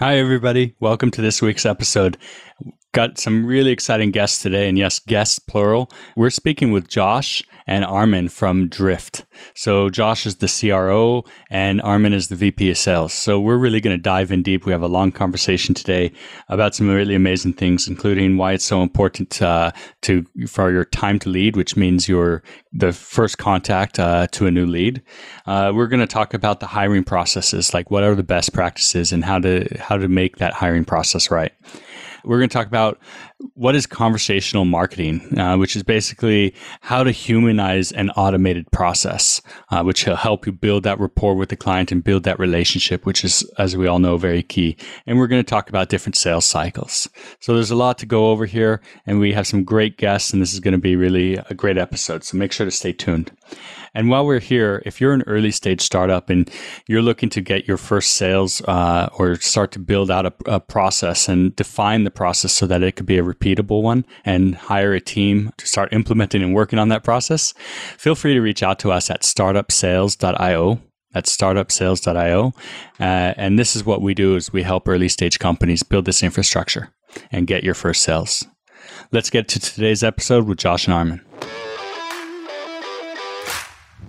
Hi, everybody. Welcome to this week's episode. Got some really exciting guests today, and yes, guests plural. We're speaking with Josh and Armin from Drift. So, Josh is the CRO, and Armin is the VP of sales. So, we're really going to dive in deep. We have a long conversation today about some really amazing things, including why it's so important uh, to for your time to lead, which means you're the first contact uh, to a new lead. Uh, we're going to talk about the hiring processes, like what are the best practices and how to how to make that hiring process right we're going to talk about what is conversational marketing, uh, which is basically how to humanize an automated process, uh, which will help you build that rapport with the client and build that relationship, which is, as we all know, very key. And we're going to talk about different sales cycles. So there's a lot to go over here, and we have some great guests, and this is going to be really a great episode. So make sure to stay tuned. And while we're here, if you're an early stage startup and you're looking to get your first sales uh, or start to build out a, a, process and define the process so that it could be a repeatable one and hire a team to start implementing and working on that process, feel free to reach out to us at startupsales.io. That's startupsales.io. Uh, and this is what we do is we help early stage companies build this infrastructure and get your first sales. Let's get to today's episode with Josh and Armin.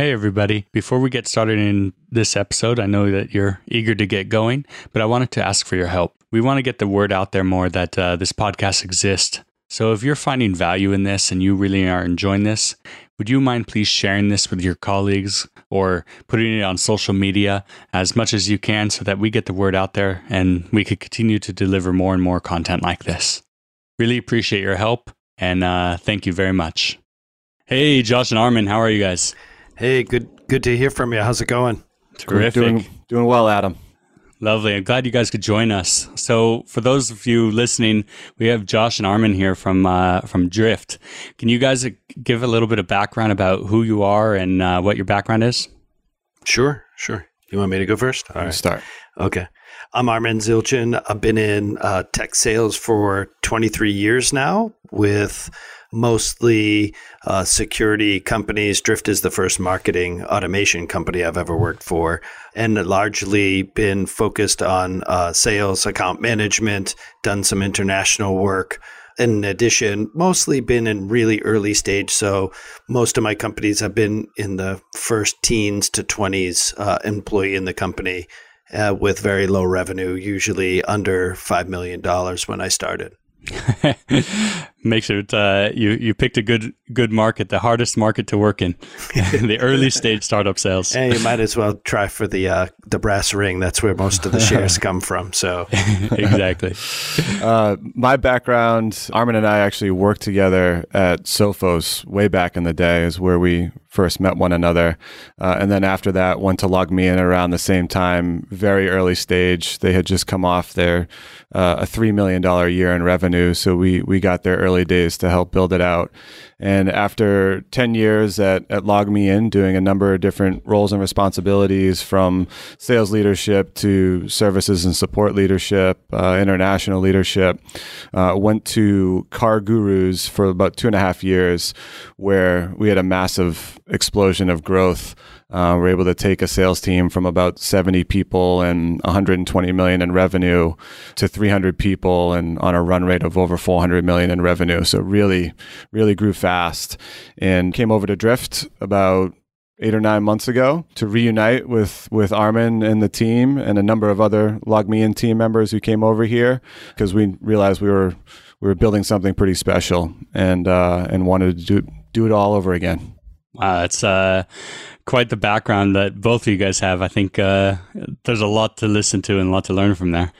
Hey, everybody. Before we get started in this episode, I know that you're eager to get going, but I wanted to ask for your help. We want to get the word out there more that uh, this podcast exists. So if you're finding value in this and you really are enjoying this, would you mind please sharing this with your colleagues or putting it on social media as much as you can so that we get the word out there and we could continue to deliver more and more content like this? Really appreciate your help and uh, thank you very much. Hey, Josh and Armin, how are you guys? Hey, good good to hear from you. How's it going? Terrific. Doing, doing well, Adam. Lovely. I'm glad you guys could join us. So, for those of you listening, we have Josh and Armin here from uh, from Drift. Can you guys give a little bit of background about who you are and uh, what your background is? Sure, sure. You want me to go first? All right. Start. Okay. I'm Armin Zildjian. I've been in uh, tech sales for 23 years now with mostly uh, security companies. Drift is the first marketing automation company I've ever worked for, and largely been focused on uh, sales, account management, done some international work. In addition, mostly been in really early stage. So most of my companies have been in the first teens to 20s uh, employee in the company uh, with very low revenue, usually under $5 million when I started. Makes it uh, you you picked a good good market, the hardest market to work in, the early stage startup sales. And you might as well try for the uh, the brass ring. That's where most of the shares come from. So exactly. Uh, my background, Armin and I actually worked together at Sophos way back in the day, is where we first met one another. Uh, and then after that, went to LogMeIn around the same time, very early stage. They had just come off their uh, a $3 million year in revenue. So we, we got there early days to help build it out. And after 10 years at, at LogMeIn, doing a number of different roles and responsibilities from sales leadership to services and support leadership, uh, international leadership, uh, went to CarGurus for about two and a half years, where we had a massive explosion of growth uh, we're able to take a sales team from about 70 people and 120 million in revenue to 300 people and on a run rate of over 400 million in revenue. So really, really grew fast and came over to Drift about eight or nine months ago to reunite with with Armin and the team and a number of other LogMeIn team members who came over here because we realized we were we were building something pretty special and uh, and wanted to do do it all over again. Wow, it's uh, quite the background that both of you guys have. I think uh, there's a lot to listen to and a lot to learn from there.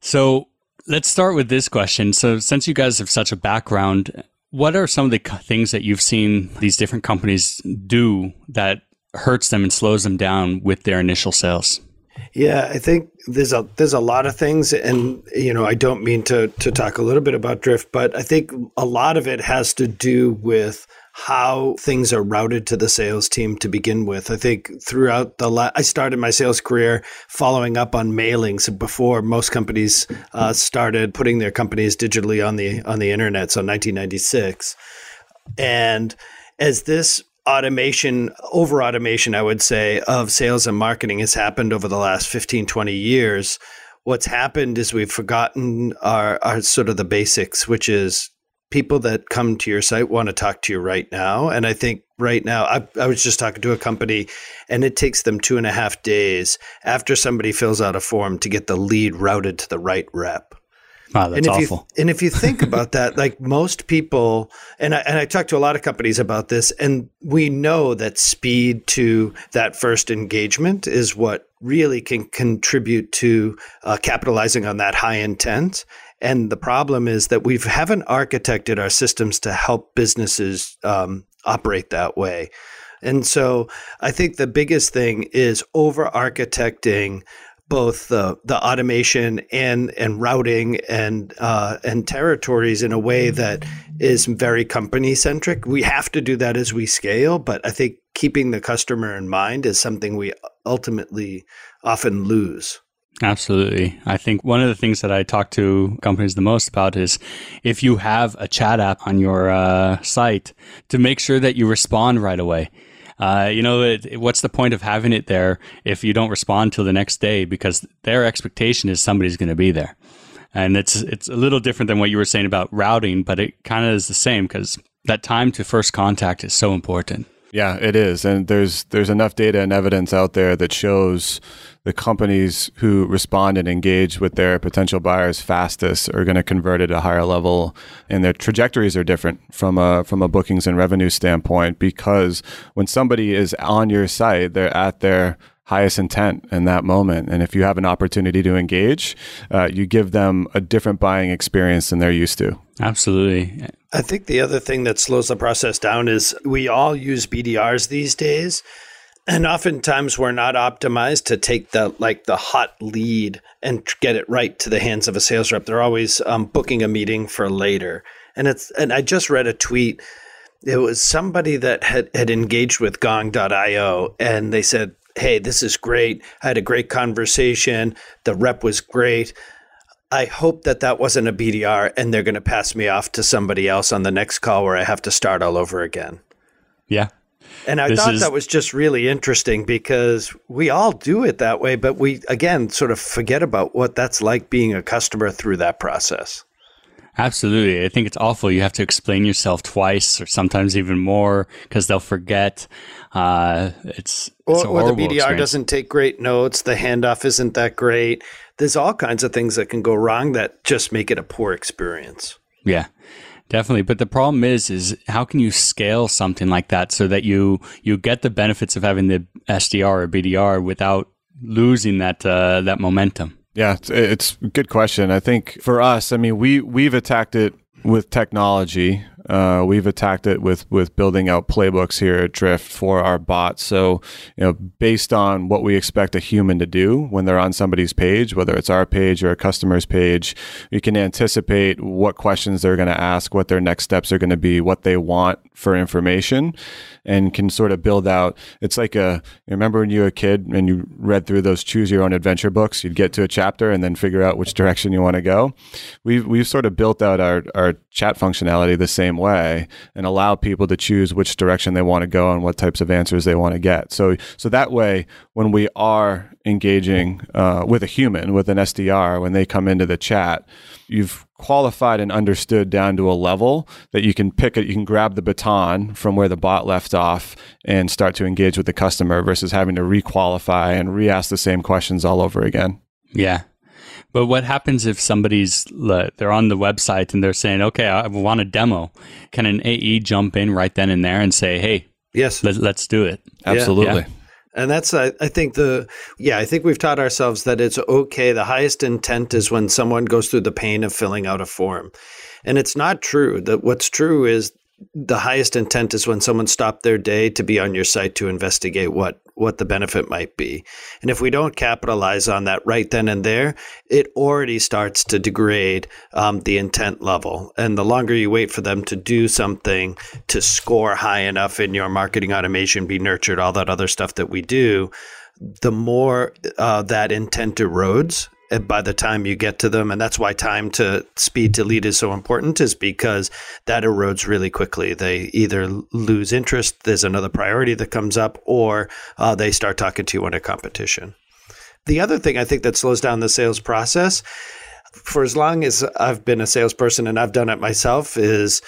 So let's start with this question. So, since you guys have such a background, what are some of the things that you've seen these different companies do that hurts them and slows them down with their initial sales? Yeah, I think there's a there's a lot of things, and you know, I don't mean to to talk a little bit about drift, but I think a lot of it has to do with how things are routed to the sales team to begin with. I think throughout the la- I started my sales career following up on mailings before most companies uh, started putting their companies digitally on the on the internet. So 1996, and as this automation, over automation, I would say, of sales and marketing has happened over the last 15, 20 years. What's happened is we've forgotten our, our sort of the basics, which is people that come to your site want to talk to you right now. And I think right now, I, I, was just talking to a company and it takes them two and a half days after somebody fills out a form to get the lead routed to the right rep. Wow, that's and if awful. You, and if you think about that, like most people, and I, and I talk to a lot of companies about this, and we know that speed to that first engagement is what really can contribute to uh, capitalizing on that high intent. And the problem is that we haven't architected our systems to help businesses um, operate that way. And so I think the biggest thing is over architecting both the the automation and and routing and uh, and territories in a way that is very company centric. We have to do that as we scale, but I think keeping the customer in mind is something we ultimately often lose. Absolutely. I think one of the things that I talk to companies the most about is if you have a chat app on your uh, site, to make sure that you respond right away. Uh, you know, it, what's the point of having it there if you don't respond till the next day? Because their expectation is somebody's going to be there, and it's it's a little different than what you were saying about routing, but it kind of is the same because that time to first contact is so important. Yeah, it is, and there's there's enough data and evidence out there that shows the companies who respond and engage with their potential buyers fastest are going to convert at a higher level, and their trajectories are different from a from a bookings and revenue standpoint because when somebody is on your site, they're at their highest intent in that moment. And if you have an opportunity to engage, uh, you give them a different buying experience than they're used to. Absolutely. I think the other thing that slows the process down is we all use BDRs these days. And oftentimes we're not optimized to take the like the hot lead and get it right to the hands of a sales rep. They're always um, booking a meeting for later. And it's and I just read a tweet. It was somebody that had, had engaged with Gong.io and they said, Hey, this is great. I had a great conversation. The rep was great. I hope that that wasn't a BDR and they're going to pass me off to somebody else on the next call where I have to start all over again. Yeah. And I this thought is... that was just really interesting because we all do it that way, but we, again, sort of forget about what that's like being a customer through that process. Absolutely. I think it's awful. You have to explain yourself twice or sometimes even more because they'll forget. Uh, it's, it's or, or the BDR experience. doesn't take great notes. The handoff isn't that great. There's all kinds of things that can go wrong that just make it a poor experience. Yeah. Definitely, but the problem is, is how can you scale something like that so that you you get the benefits of having the SDR or BDR without losing that uh, that momentum? Yeah, it's, it's good question. I think for us, I mean, we we've attacked it with technology. Uh, we've attacked it with with building out playbooks here at Drift for our bots. So, you know, based on what we expect a human to do when they're on somebody's page, whether it's our page or a customer's page, we can anticipate what questions they're going to ask, what their next steps are going to be, what they want for information, and can sort of build out. It's like a remember when you were a kid and you read through those choose your own adventure books. You'd get to a chapter and then figure out which direction you want to go. We've we've sort of built out our our chat functionality the same way and allow people to choose which direction they want to go and what types of answers they want to get. So so that way, when we are engaging uh, with a human, with an SDR, when they come into the chat, you've qualified and understood down to a level that you can pick it, you can grab the baton from where the bot left off and start to engage with the customer versus having to requalify and re-ask the same questions all over again. Yeah. But what happens if somebody's they're on the website and they're saying, "Okay, I want a demo." Can an AE jump in right then and there and say, "Hey, yes, let, us do it." Absolutely. Yeah. And that's, I, I think the, yeah, I think we've taught ourselves that it's okay. The highest intent is when someone goes through the pain of filling out a form. And it's not true that what's true is the highest intent is when someone stopped their day to be on your site to investigate what what the benefit might be. And if we don't capitalize on that right then and there, it already starts to degrade um, the intent level. And the longer you wait for them to do something to score high enough in your marketing automation, be nurtured, all that other stuff that we do, the more uh, that intent erodes by the time you get to them. And that's why time to speed to lead is so important is because that erodes really quickly. They either lose interest there's another priority that comes up or uh, they start talking to you in a competition. The other thing i think that slows down the sales process for as long as i've been a salesperson and i've done it myself is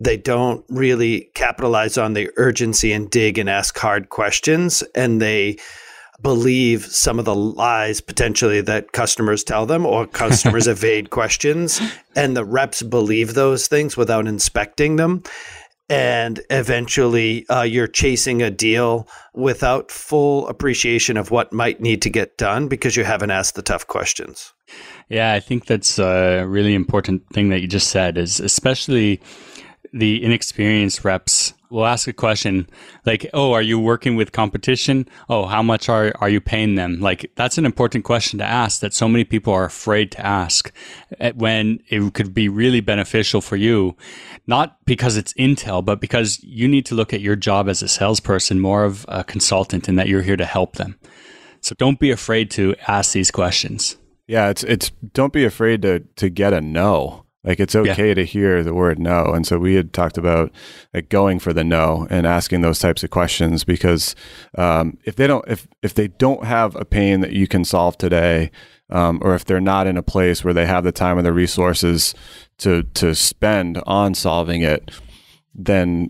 they don't really capitalize on the urgency and dig and ask hard questions. And they believe some of the lies potentially that customers tell them or customers evade questions and the reps believe those things without inspecting them. And eventually uh, you're chasing a deal without full appreciation of what might need to get done because you haven't asked the tough questions. Yeah i think that's a really important thing that you just said is especially the inexperienced reps will ask a question like, "Oh, are you working with competition? Oh, how much are are you paying them?" Like that's an important question to ask that so many people are afraid to ask eh, when it could be really beneficial for you, not because it's intel, but because you need to look at your job as a salesperson more of a consultant and that you're here to help them. So don't be afraid to ask these questions. Yeah, it's it's don't be afraid to to get a no like it's okay yeah. to hear the word no. And so we had talked about like going for the no and asking those types of questions because um, if they don't if if they don't have a pain that you can solve today, um, or if they're not in a place where they have the time and the resources to to spend on solving it, then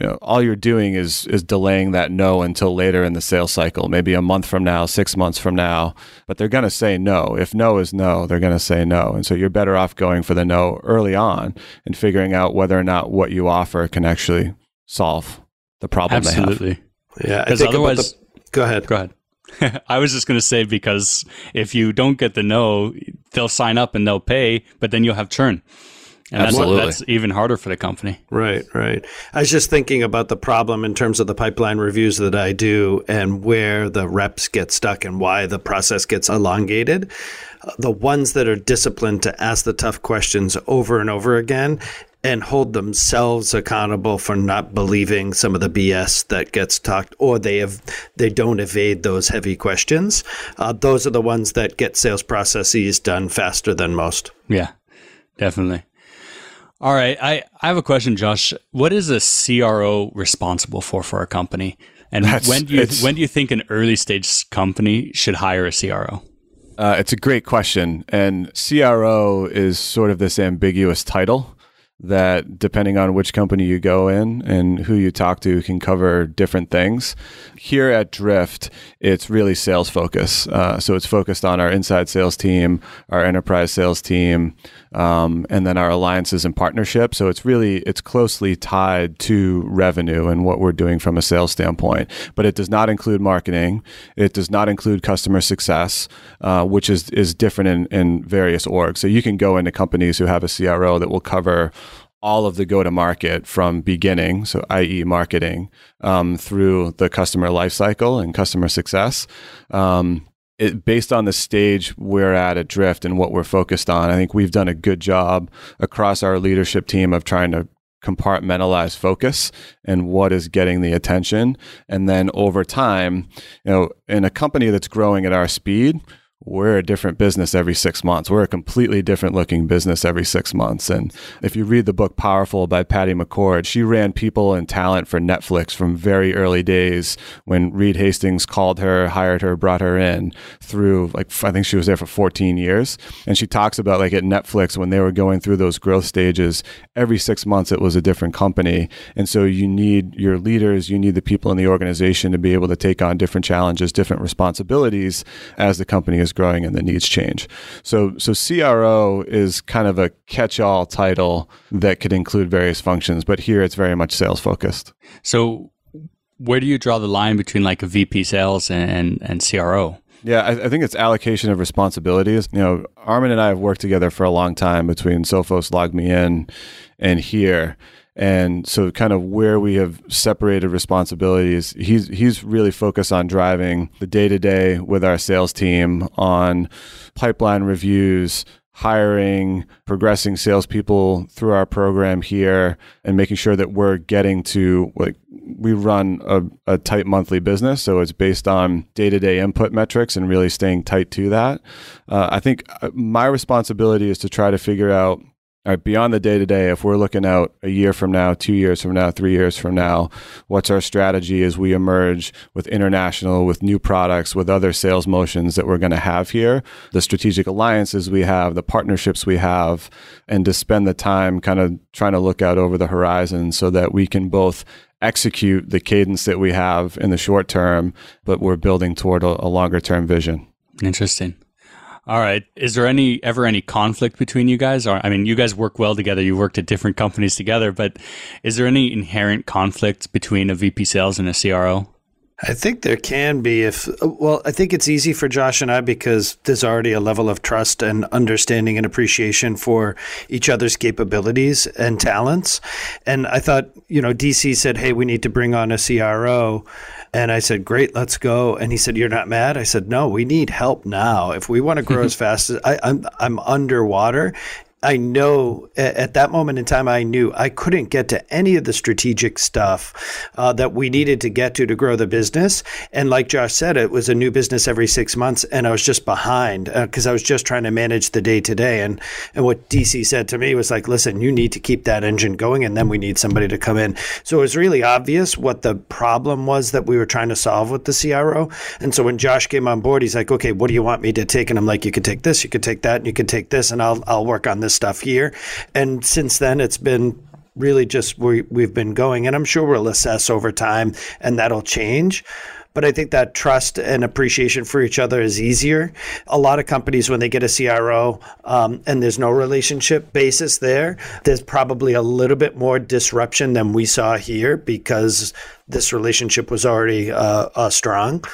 you know, all you're doing is is delaying that no until later in the sales cycle, maybe a month from now, six months from now. But they're going to say no. If no is no, they're going to say no, and so you're better off going for the no early on and figuring out whether or not what you offer can actually solve the problem. Absolutely. Yeah, because otherwise, the, go ahead. Go ahead. I was just going to say because if you don't get the no, they'll sign up and they'll pay, but then you'll have churn. And Absolutely. That's, that's, even harder for the company. Right, right. I was just thinking about the problem in terms of the pipeline reviews that I do and where the reps get stuck and why the process gets elongated. The ones that are disciplined to ask the tough questions over and over again and hold themselves accountable for not believing some of the BS that gets talked, or they have they don't evade those heavy questions. Uh, those are the ones that get sales processes done faster than most. Yeah, definitely. All right. I, I have a question, Josh. What is a CRO responsible for for a company? And That's, when do you when do you think an early stage company should hire a CRO? Uh, it's a great question, and CRO is sort of this ambiguous title that depending on which company you go in and who you talk to can cover different things. Here at Drift, it's really sales focus. Uh, so it's focused on our inside sales team, our enterprise sales team, um, and then our alliances and partnerships. So it's really it's closely tied to revenue and what we're doing from a sales standpoint. But it does not include marketing. It does not include customer success, uh, which is is different in, in various orgs. So you can go into companies who have a CRO that will cover all of the go to market from beginning, so i.e., marketing, um, through the customer lifecycle and customer success. Um, it, based on the stage we're at at Drift and what we're focused on, I think we've done a good job across our leadership team of trying to compartmentalize focus and what is getting the attention. And then over time, you know, in a company that's growing at our speed, we're a different business every six months. We're a completely different looking business every six months. And if you read the book Powerful by Patty McCord, she ran people and talent for Netflix from very early days when Reed Hastings called her, hired her, brought her in through like, I think she was there for 14 years. And she talks about like at Netflix when they were going through those growth stages, every six months it was a different company. And so you need your leaders, you need the people in the organization to be able to take on different challenges, different responsibilities as the company is growing and the needs change. So, so CRO is kind of a catch-all title that could include various functions, but here it's very much sales focused. So, where do you draw the line between like a VP sales and and, and CRO? Yeah, I, I, think it's allocation of responsibilities. You know, Armin and I have worked together for a long time between Sophos, LogMeIn, and here. And so kind of where we have separated responsibilities, he's he's really focused on driving the day-to-day with our sales team on pipeline reviews, hiring, progressing salespeople through our program here, and making sure that we're getting to like we run a, a tight monthly business, so it's based on day to day input metrics and really staying tight to that. Uh, I think uh, my responsibility is to try to figure out all right, beyond the day to day, if we're looking out a year from now, two years from now, three years from now, what's our strategy as we emerge with international, with new products, with other sales motions that we're going to have here, the strategic alliances we have, the partnerships we have, and to spend the time kind of trying to look out over the horizon so that we can both execute the cadence that we have in the short term, but we're building toward a, a longer term vision. Interesting. All right. Is there any ever any conflict between you guys? Or I mean, you guys work well together. You worked at different companies together, but is there any inherent conflict between a VP sales and a CRO? I think there can be if well, I think it's easy for Josh and I because there's already a level of trust and understanding and appreciation for each other's capabilities and talents. And I thought, you know, DC said, "Hey, we need to bring on a CRO." And I said, Great, let's go. And he said, You're not mad? I said, No, we need help now. If we want to grow as fast as I, I'm, I'm underwater I know at that moment in time, I knew I couldn't get to any of the strategic stuff uh, that we needed to get to to grow the business. And like Josh said, it was a new business every six months, and I was just behind because uh, I was just trying to manage the day to day. And and what DC said to me was like, "Listen, you need to keep that engine going, and then we need somebody to come in." So it was really obvious what the problem was that we were trying to solve with the CRO. And so when Josh came on board, he's like, "Okay, what do you want me to take?" And I'm like, "You could take this, you could take that, and you could take this, and I'll I'll work on this." Stuff here. And since then, it's been really just we, we've been going. And I'm sure we'll assess over time and that'll change but I think that trust and appreciation for each other is easier. A lot of companies, when they get a CRO um, and there's no relationship basis there, there's probably a little bit more disruption than we saw here because this relationship was already uh, uh, strong.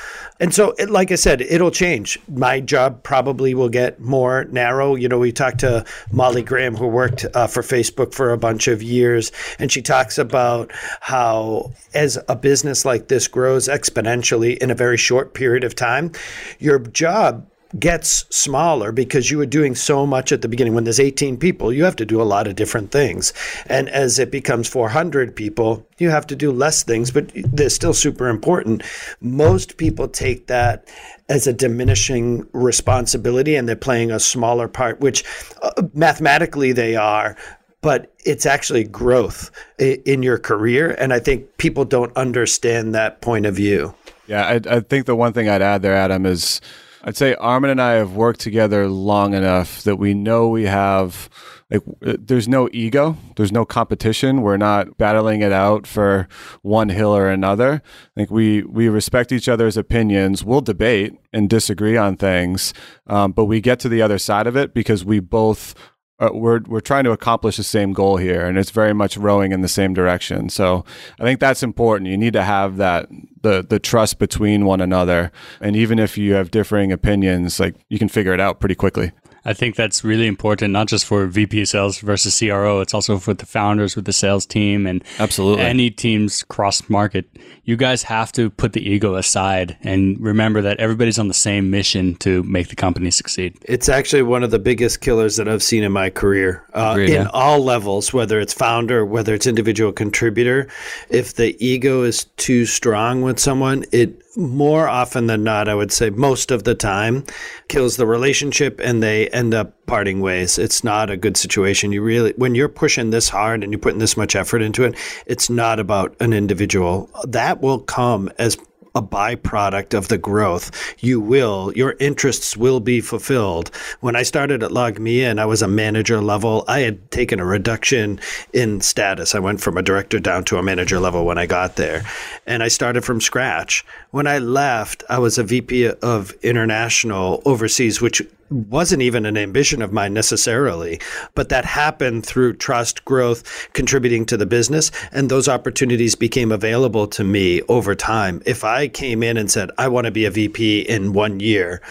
And so, it, like I said, it'll change. My job probably will get more narrow. You know, we talked to Molly Graham, who worked uh, for Facebook for a bunch of years, and she talks about how as a business like this grows exponentially in a very short period of time, your job gets smaller because you were doing so much at the beginning. When there's 18 people, you have to do a lot of different things. And as it becomes 400 people, you have to do less things, but they're still super important. Most people take that as a diminishing responsibility and they're playing a smaller part, which uh, mathematically they are. But it's actually growth in your career. And I think people don't understand that point of view. Yeah, I, I think the one thing I'd add there, Adam, is I'd say Armin and I have worked together long enough that we know we have like there's no ego, there's no competition. We're not battling it out for one hill or another. I think we we respect each other's opinions. We'll debate and disagree on things, um, but we get to the other side of it because we both uh, we're we're trying to accomplish the same goal here, and it's very much rowing in the same direction. So I think that's important. You need to have that the the trust between one another, and even if you have differing opinions, like you can figure it out pretty quickly. I think that's really important, not just for VP sales versus CRO. It's also for the founders with the sales team and absolutely any teams cross market. You guys have to put the ego aside and remember that everybody's on the same mission to make the company succeed. It's actually one of the biggest killers that I've seen in my career uh, Agreed, in yeah. all levels, whether it's founder, whether it's individual contributor. If the ego is too strong with someone, it more often than not, I would say most of the time, kills the relationship and they end up parting ways. It's not a good situation. You really, when you're pushing this hard and you're putting this much effort into it, it's not about an individual. That will come as a byproduct of the growth. You will, your interests will be fulfilled. When I started at LogMeIn and I was a manager level, I had taken a reduction in status. I went from a director down to a manager level when I got there. And I started from scratch. When I left, I was a VP of international overseas, which wasn't even an ambition of mine necessarily, but that happened through trust, growth, contributing to the business. And those opportunities became available to me over time. If I came in and said, I want to be a VP in one year,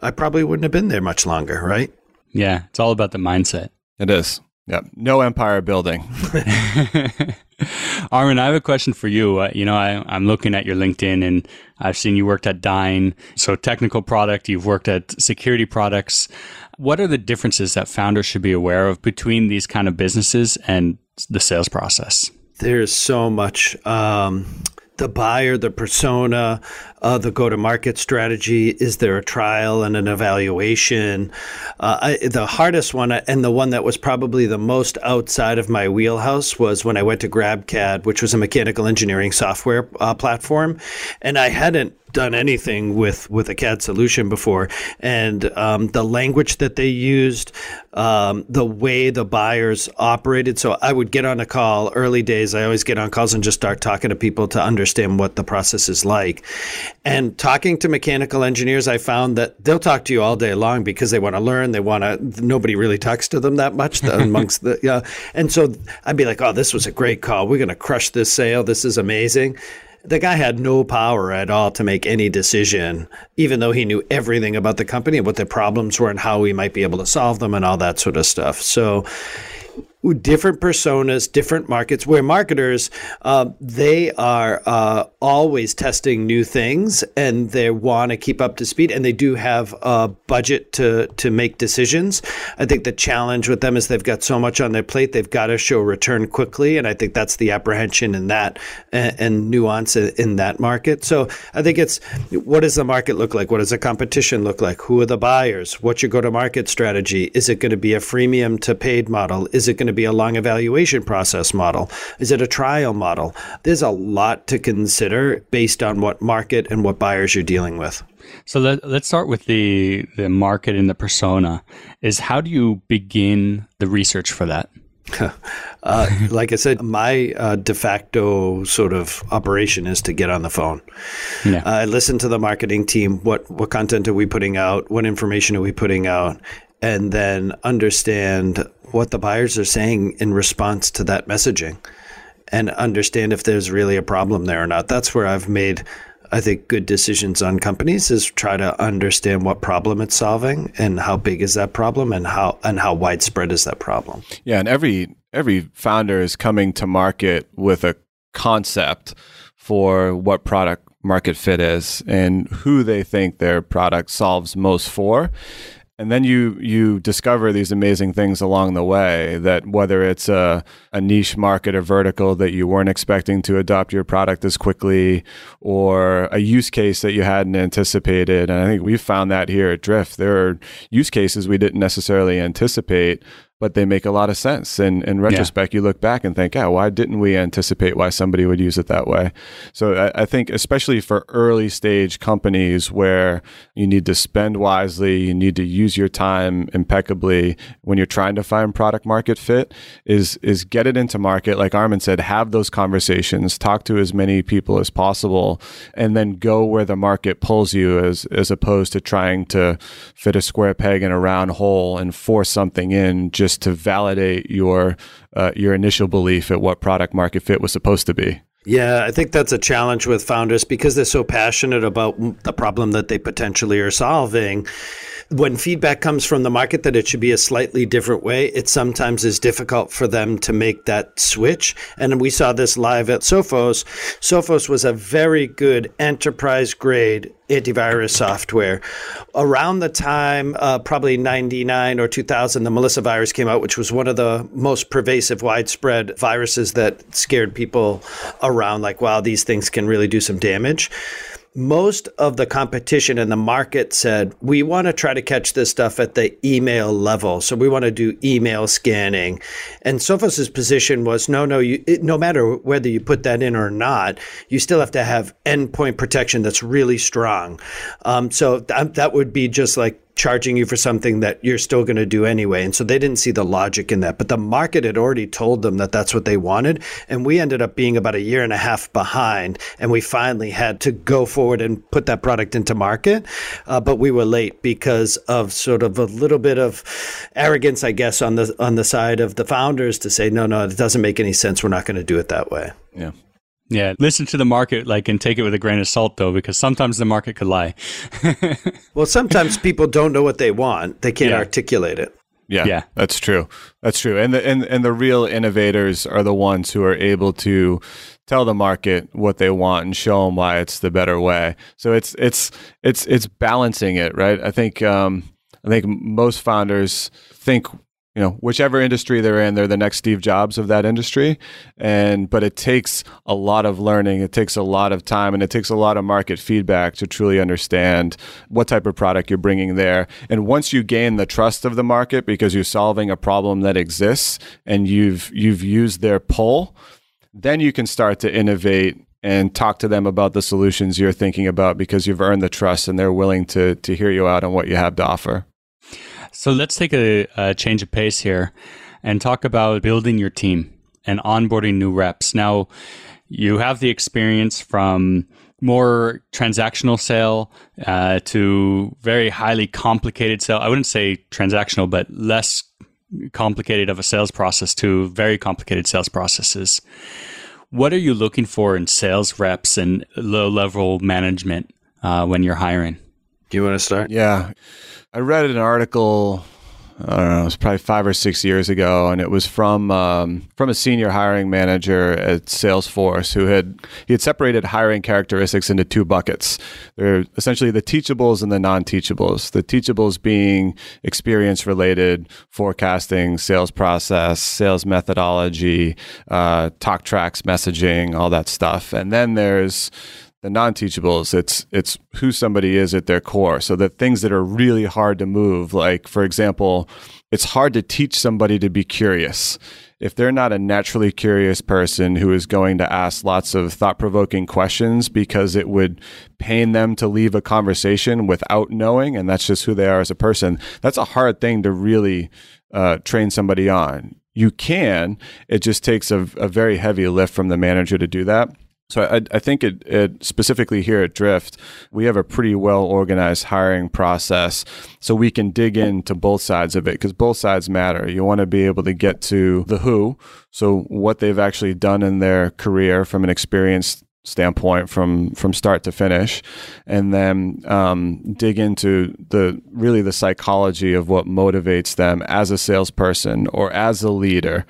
I probably wouldn't have been there much longer, right? Yeah, it's all about the mindset. It is. Yep. No empire building. Armin, I have a question for you. Uh, you know, I, I'm looking at your LinkedIn and I've seen you worked at Dyn. So, technical product, you've worked at security products. What are the differences that founders should be aware of between these kind of businesses and the sales process? There's so much. Um, the buyer, the persona, uh, the go to market strategy? Is there a trial and an evaluation? Uh, I, the hardest one, and the one that was probably the most outside of my wheelhouse, was when I went to GrabCAD, which was a mechanical engineering software uh, platform. And I hadn't done anything with with a CAD solution before, and um, the language that they used, um, the way the buyers operated. So I would get on a call early days. I always get on calls and just start talking to people to understand what the process is like. And talking to mechanical engineers, I found that they'll talk to you all day long because they want to learn. They want to. Nobody really talks to them that much amongst the yeah. And so I'd be like, "Oh, this was a great call. We're going to crush this sale. This is amazing." the guy had no power at all to make any decision, even though he knew everything about the company and what the problems were and how we might be able to solve them and all that sort of stuff. So different personas, different markets. Where marketers, uh, they are uh, always testing new things, and they want to keep up to speed, and they do have a budget to to make decisions. I think the challenge with them is they've got so much on their plate; they've got to show return quickly, and I think that's the apprehension in that and, and nuance in that market. So I think it's what does the market look like? What does the competition look like? Who are the buyers? What's your go to market strategy? Is it going to be a freemium to paid model? Is it going to to be a long evaluation process model? Is it a trial model? There's a lot to consider based on what market and what buyers you're dealing with. So let, us start with the the market and the persona. Is how do you begin the research for that? uh, like I said, my uh, de facto sort of operation is to get on the phone. Yeah. Uh, I listen to the marketing team. What what content are we putting out? What information are we putting out? And then understand what the buyers are saying in response to that messaging and understand if there's really a problem there or not. That's where I've made I think good decisions on companies is try to understand what problem it's solving and how big is that problem and how and how widespread is that problem. Yeah, and every every founder is coming to market with a concept for what product market fit is and who they think their product solves most for and then you you discover these amazing things along the way that whether it's a, a niche market or vertical that you weren't expecting to adopt your product as quickly or a use case that you hadn't anticipated. And i think we've found that here at drift. There are use cases we didn't necessarily anticipate but they make a lot of sense. And in retrospect, yeah. you look back and think, yeah, why didn't we anticipate why somebody would use it that way? So I, I, think, especially for early stage companies where you need to spend wisely, you need to use your time impeccably when you're trying to find product market fit, is is get it into market. Like Armin said, have those conversations, talk to as many people as possible, and then go where the market pulls you, as as opposed to trying to fit a square peg in a round hole and force something in just just to validate your uh, your initial belief at what product market fit was supposed to be. Yeah, I think that's a challenge with founders because they're so passionate about the problem that they potentially are solving when feedback comes from the market that it should be a slightly different way, it sometimes is difficult for them to make that switch. And we saw this live at Sophos. Sophos was a very good enterprise grade antivirus software. Around the time, uh, probably 99 or 2000, the Melissa virus came out, which was one of the most pervasive, widespread viruses that scared people around, like, wow, these things can really do some damage most of the competition in the market said we want to try to catch this stuff at the email level. So we want to do email scanning. And sophos's position was no no you, it, no matter whether you put that in or not you still have to have endpoint protection that's really strong. Um, so th- that would be just like charging you for something that you're still going to do anyway. And so they didn't see the logic in that. But the market had already told them that that's what they wanted. And we ended up being about a year and a half behind. And we finally had to go forward and put that product into market. Uh, but we were late because of sort of a little bit of arrogance, I guess, on the on the side of the founders to say, no, no, it doesn't make any sense. We're not going to do it that way. Yeah. Yeah, listen to the market, like, and take it with a grain of salt, though, because sometimes the market could lie. well, sometimes people don't know what they want; they can't yeah. articulate it. Yeah, Yeah. that's true. That's true. And the and, and the real innovators are the ones who are able to tell the market what they want and show them why it's the better way. So it's it's it's it's balancing it, right? I think um, I think most founders think you know whichever industry they're in they're the next steve jobs of that industry. And but it takes a lot of learning. It takes a lot of time and it takes a lot of market feedback to truly understand what type of product you're bringing there. And once you gain the trust of the market because you're solving a problem that exists and you've you've used their pull then you can start to innovate and talk to them about the solutions you're thinking about because you've earned the trust and they're willing to to hear you out on what you have to offer So let's take a, a change of pace here and talk about building your team and onboarding new reps. Now, you have the experience from more transactional sale uh, to very highly complicated sale. I wouldn't say transactional, but less complicated of a sales process to very complicated sales processes. What are you looking for in sales reps and low level management uh, when you're hiring? Do you want to start? Yeah. I read an article, I don't know, it was probably five or six years ago, and it was from um, from a senior hiring manager at Salesforce who had he had separated hiring characteristics into two buckets. They're essentially the teachables and the non-teachables. The teachables being experience related, forecasting, sales process, sales methodology, uh, talk tracks, messaging, all that stuff. And then there's the non-teachables it's it's who somebody is at their core. So the things that are really hard to move like for example it's hard to teach somebody to be curious. If they're not a naturally curious person who is going to ask lots of thought-provoking questions because it would pain them to leave a conversation without knowing and that's just who they are as a person that's a hard thing to really uh, train somebody on. You can it just takes a, a very heavy lift from the manager to do that so I, I think it, it, specifically here at Drift, we have a pretty well organized hiring process, so we can dig into both sides of it because both sides matter. You want to be able to get to the who, so what they've actually done in their career from an experience standpoint from from start to finish and then um, dig into the really the psychology of what motivates them as a salesperson or as a leader.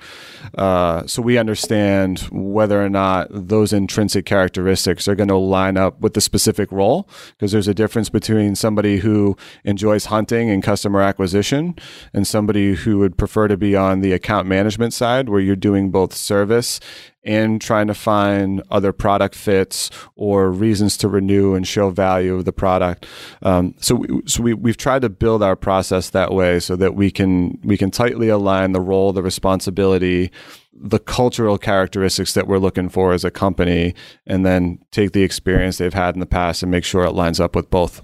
Uh, so we understand whether or not those intrinsic characteristics are going to line up with the specific role because there's a difference between somebody who enjoys hunting and customer acquisition and somebody who would prefer to be on the account management side where you're doing both service and trying to find other product fits or reasons to renew and show value of the product. Um, so we, so we, we've tried to build our process that way so that we can we can tightly align the role, the responsibility, the cultural characteristics that we're looking for as a company, and then take the experience they've had in the past and make sure it lines up with both.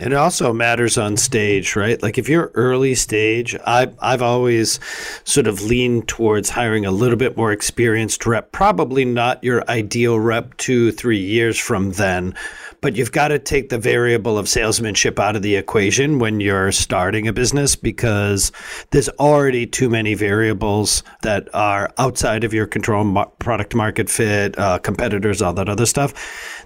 And it also matters on stage, right? Like if you're early stage, I, I've always sort of leaned towards hiring a little bit more experienced rep. Probably not your ideal rep two, three years from then, but you've got to take the variable of salesmanship out of the equation when you're starting a business because there's already too many variables that are outside of your control, product market fit, uh, competitors, all that other stuff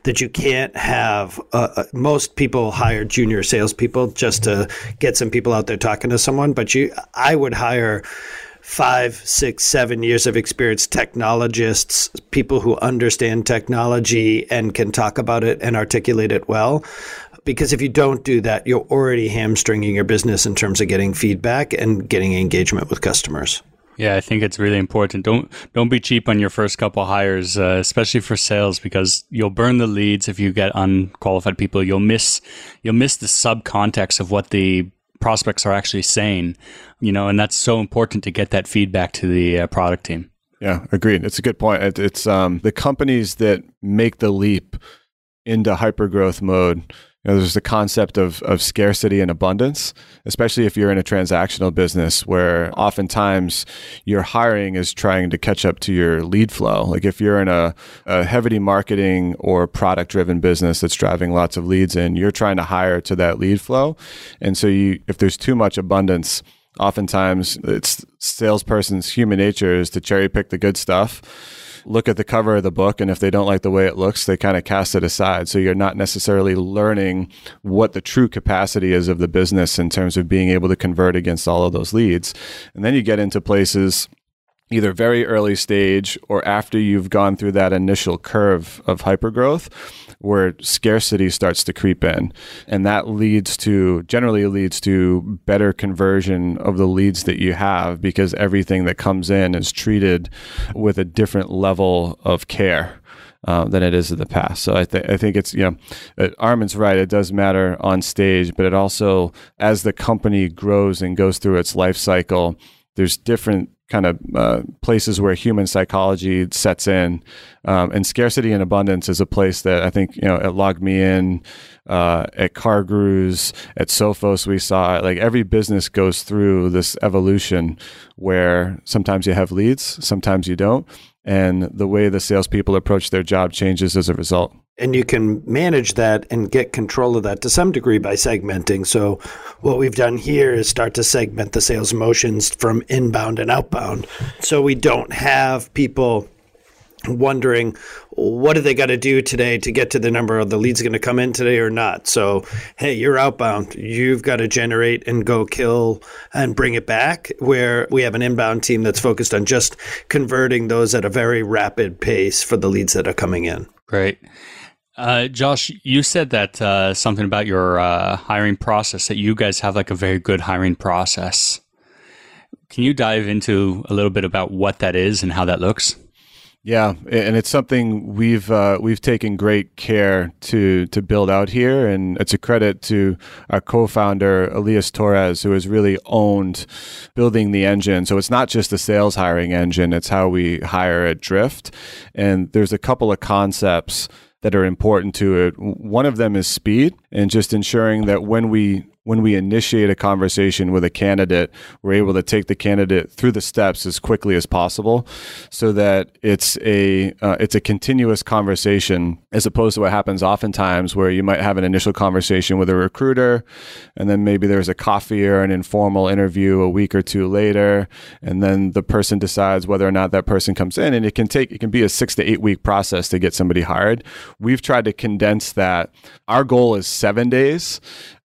that you can't have. Uh, most people hire junior salespeople just to get some people out there talking to someone, but you, I would hire five, six, seven years of experience technologists, people who understand technology and can talk about it and articulate it well. Because if you don't do that, you're already hamstringing your business in terms of getting feedback and getting engagement with customers. Yeah, I think it's really important. Don't don't be cheap on your first couple hires, uh, especially for sales, because you'll burn the leads if you get unqualified people. You'll miss you'll miss the subcontext of what the prospects are actually saying, you know, and that's so important to get that feedback to the uh, product team. Yeah, agreed. It's a good point. It, it's um, the companies that make the leap into hyper growth mode you know, there's the concept of, of scarcity and abundance, especially if you're in a transactional business where oftentimes your hiring is trying to catch up to your lead flow. Like if you're in a, a heavily marketing or product driven business that's driving lots of leads in, you're trying to hire to that lead flow. And so you, if there's too much abundance, oftentimes it's salesperson's human nature is to cherry pick the good stuff look at the cover of the book, and if they don't like the way it looks, they kind of cast it aside. So you're not necessarily learning what the true capacity is of the business in terms of being able to convert against all of those leads. And then you get into places either very early stage or after you've gone through that initial curve of hypergrowth where scarcity starts to creep in and that leads to generally leads to better conversion of the leads that you have because everything that comes in is treated with a different level of care um, than it is in the past. So I, th- I think it's, you know, uh, Armin's right. It does matter on stage, but it also, as the company grows and goes through its life cycle, there's different kind of uh, places where human psychology sets in. Um, and scarcity and abundance is a place that I think, you know, at LogMeIn, uh, at CarGurus, at Sophos, we saw like every business goes through this evolution where sometimes you have leads, sometimes you don't. And the way the salespeople approach their job changes as a result and you can manage that and get control of that to some degree by segmenting. So, what we've done here is start to segment the sales motions from inbound and outbound. So, we don't have people wondering what do they got to do today to get to the number of the leads going to come in today or not so hey you're outbound you've got to generate and go kill and bring it back where we have an inbound team that's focused on just converting those at a very rapid pace for the leads that are coming in great uh, Josh, you said that uh, something about your uh, hiring process that you guys have like a very good hiring process. Can you dive into a little bit about what that is and how that looks? Yeah, and it's something we've uh, we've taken great care to to build out here, and it's a credit to our co-founder Elias Torres, who has really owned building the engine. So it's not just a sales hiring engine; it's how we hire at Drift, and there's a couple of concepts that are important to it. One of them is speed and just ensuring that when we when we initiate a conversation with a candidate, we're able to take the candidate through the steps as quickly as possible, so that it's a uh, it's a continuous conversation as opposed to what happens oftentimes where you might have an initial conversation with a recruiter, and then maybe there's a coffee or an informal interview a week or two later, and then the person decides whether or not that person comes in, and it can take it can be a six to eight week process to get somebody hired. We've tried to condense that. Our goal is seven days.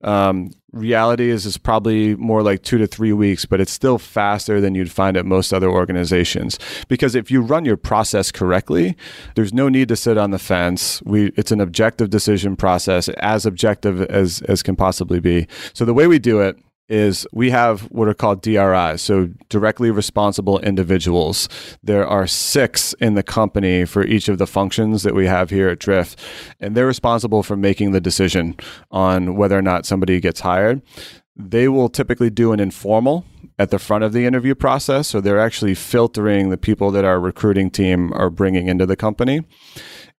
Um, reality is is probably more like two to three weeks, but it's still faster than you'd find at most other organizations. Because if you run your process correctly, there's no need to sit on the fence. We it's an objective decision process, as objective as as can possibly be. So the way we do it is we have what are called DRIs, so directly responsible individuals. There are six in the company for each of the functions that we have here at Drift, and they're responsible for making the decision on whether or not somebody gets hired. They will typically do an informal at the front of the interview process, so they're actually filtering the people that our recruiting team are bringing into the company.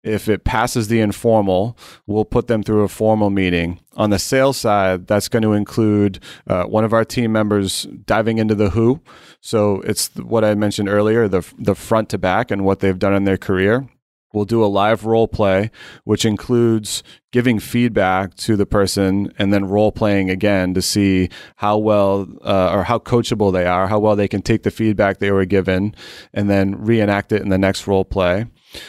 If it passes the informal, we'll put them through a formal meeting. On the sales side, that's going to include uh, one of our team members diving into the who. So it's what I mentioned earlier, the the front to back and what they've done in their career. We'll do a live role play, which includes giving feedback to the person and then role playing again to see how well uh, or how coachable they are, how well they can take the feedback they were given and then reenact it in the next role play.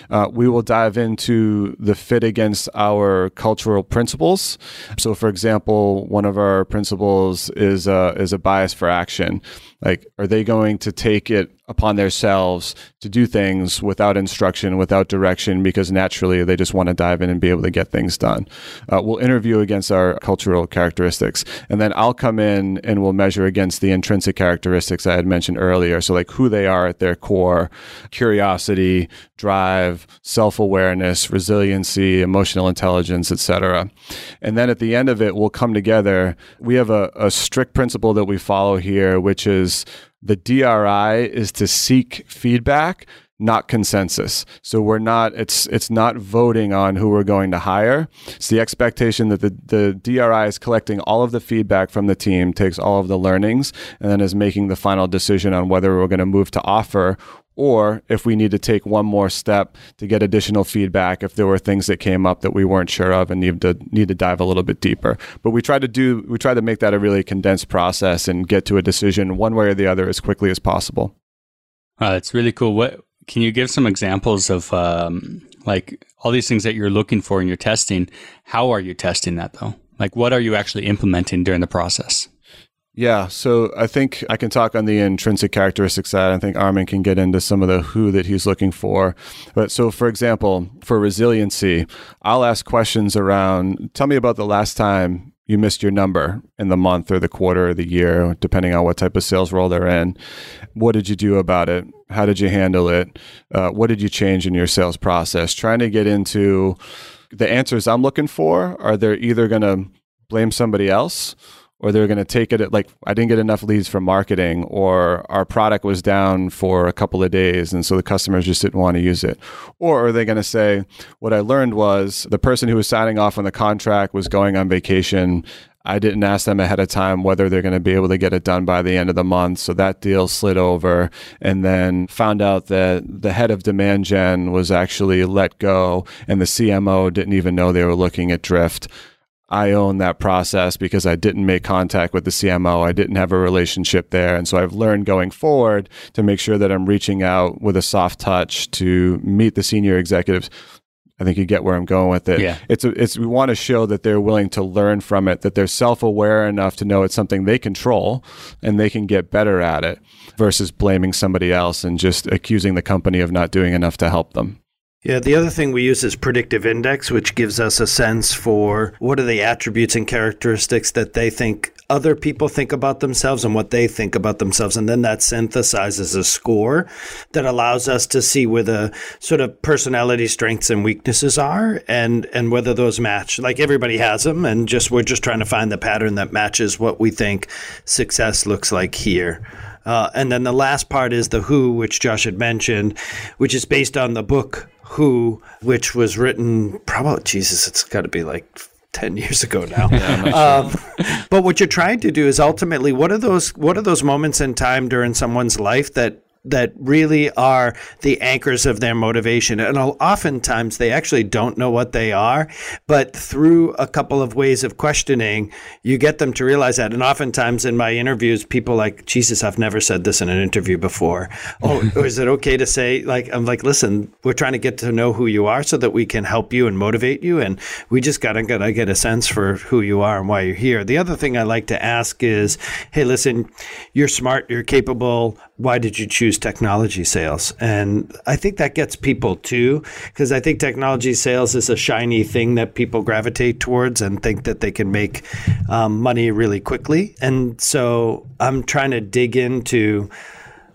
Uh, we will dive into the fit against our cultural principles. So, for example, one of our principles is uh, is a bias for action. Like, are they going to take it upon themselves to do things without instruction, without direction, because naturally they just want to dive in and be able to get things done? Uh, we'll interview against our cultural characteristics, and then I'll come in and we'll measure against the intrinsic characteristics I had mentioned earlier. So, like who they are at their core, curiosity, drive, self awareness, resiliency, emotional intelligence, etc. And then at the end of it, we'll come together. We have a, a strict principle that we follow here, which is the DRI is to seek feedback not consensus. So we're not it's it's not voting on who we're going to hire. It's the expectation that the, the DRI is collecting all of the feedback from the team, takes all of the learnings, and then is making the final decision on whether we're going to move to offer or if we need to take one more step to get additional feedback if there were things that came up that we weren't sure of and need to need to dive a little bit deeper. But we try to do we try to make that a really condensed process and get to a decision one way or the other as quickly as possible. Uh, it's really cool. What can you give some examples of um, like all these things that you're looking for in your testing? How are you testing that though? Like, what are you actually implementing during the process? Yeah, so I think I can talk on the intrinsic characteristics side. I think Armin can get into some of the who that he's looking for. But so, for example, for resiliency, I'll ask questions around tell me about the last time you missed your number in the month or the quarter or the year, depending on what type of sales role they're in. What did you do about it? How did you handle it? Uh, what did you change in your sales process? Trying to get into the answers I'm looking for are they either going to blame somebody else or they're going to take it at like I didn't get enough leads from marketing or our product was down for a couple of days and so the customers just didn't want to use it or are they going to say what I learned was the person who was signing off on the contract was going on vacation I didn't ask them ahead of time whether they're going to be able to get it done by the end of the month. So that deal slid over and then found out that the head of demand gen was actually let go and the CMO didn't even know they were looking at drift. I own that process because I didn't make contact with the CMO. I didn't have a relationship there. And so I've learned going forward to make sure that I'm reaching out with a soft touch to meet the senior executives. I think you get where I'm going with it. Yeah. It's a, it's we want to show that they're willing to learn from it, that they're self-aware enough to know it's something they control and they can get better at it versus blaming somebody else and just accusing the company of not doing enough to help them. Yeah, the other thing we use is predictive index, which gives us a sense for what are the attributes and characteristics that they think other people think about themselves and what they think about themselves. And then that synthesizes a score that allows us to see where the sort of personality strengths and weaknesses are and, and whether those match. Like everybody has them, and just we're just trying to find the pattern that matches what we think success looks like here. Uh, and then the last part is the who, which Josh had mentioned, which is based on the book Who, which was written probably, Jesus, it's got to be like 10 years ago now. um, but what you're trying to do is ultimately what are those what are those moments in time during someone's life that that really are the anchors of their motivation. And oftentimes they actually don't know what they are, but through a couple of ways of questioning, you get them to realize that. And oftentimes in my interviews, people like, Jesus, I've never said this in an interview before. oh, is it okay to say, like, I'm like, listen, we're trying to get to know who you are so that we can help you and motivate you. And we just got to get a sense for who you are and why you're here. The other thing I like to ask is, hey, listen, you're smart, you're capable. Why did you choose technology sales. And I think that gets people too, because I think technology sales is a shiny thing that people gravitate towards and think that they can make um, money really quickly. And so I'm trying to dig into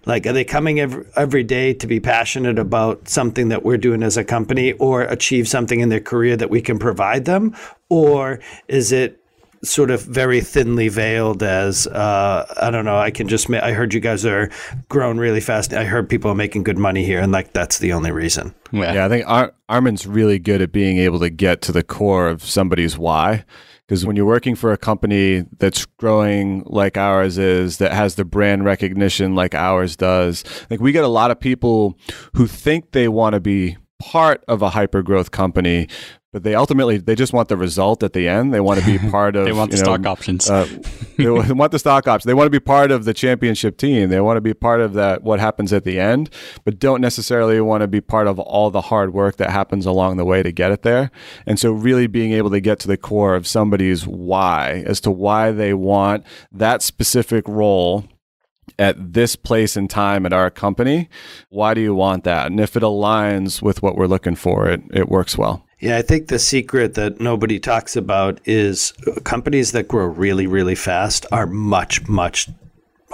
like are they coming every, every day to be passionate about something that we're doing as a company or achieve something in their career that we can provide them or is it sort of very thinly veiled as uh, I don't know. I can just ma- I heard you guys are growing really fast. I heard people are making good money here, and like that's the only reason. Yeah, yeah I think Ar- Armin's really good at being able to get to the core of somebody's why. Because when you're working for a company that's growing like ours is, that has the brand recognition like ours does, like we get a lot of people who think they want to be part of a hyper growth company, but they ultimately they just want the result at the end. They want to be part of. they want the know, stock options. Uh, they want the stock options. They want to be part of the championship team. They want to be part of that what happens at the end, but don't necessarily want to be part of all the hard work that happens along the way to get it there. And so, really being able to get to the core of somebody's why as to why they want that specific role at this place and time at our company. Why do you want that? And if it aligns with what we're looking for, it it works well. Yeah, I think the secret that nobody talks about is uh, companies that grow really, really fast are much, much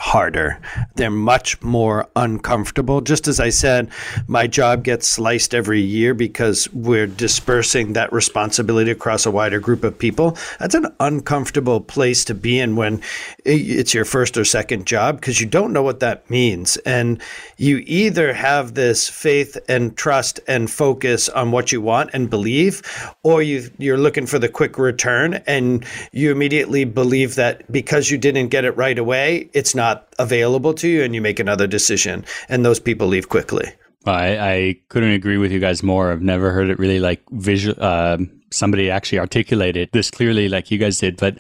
harder. They're much more uncomfortable. Just as I said, my job gets sliced every year because we're dispersing that responsibility across a wider group of people. That's an uncomfortable place to be in when it's your first or second job because you don't know what that means. And you either have this faith and trust and focus on what you want and believe, or you, you're looking for the quick return and you immediately believe that because you didn't get it right away, it's not not available to you and you make another decision and those people leave quickly I, I couldn't agree with you guys more. I've never heard it really like visual. Uh, somebody actually articulate it this clearly like you guys did. But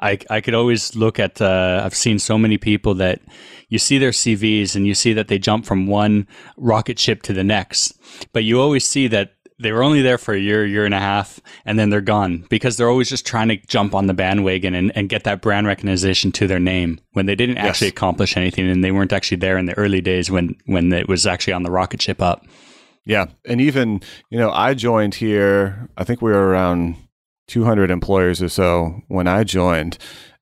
I, I could always look at, uh, I've seen so many people that you see their CVs and you see that they jump from one rocket ship to the next. But you always see that they were only there for a year, year and a half, and then they're gone because they're always just trying to jump on the bandwagon and, and get that brand recognition to their name when they didn't yes. actually accomplish anything and they weren't actually there in the early days when when it was actually on the rocket ship up. Yeah, and even you know I joined here. I think we were around 200 employers or so when I joined,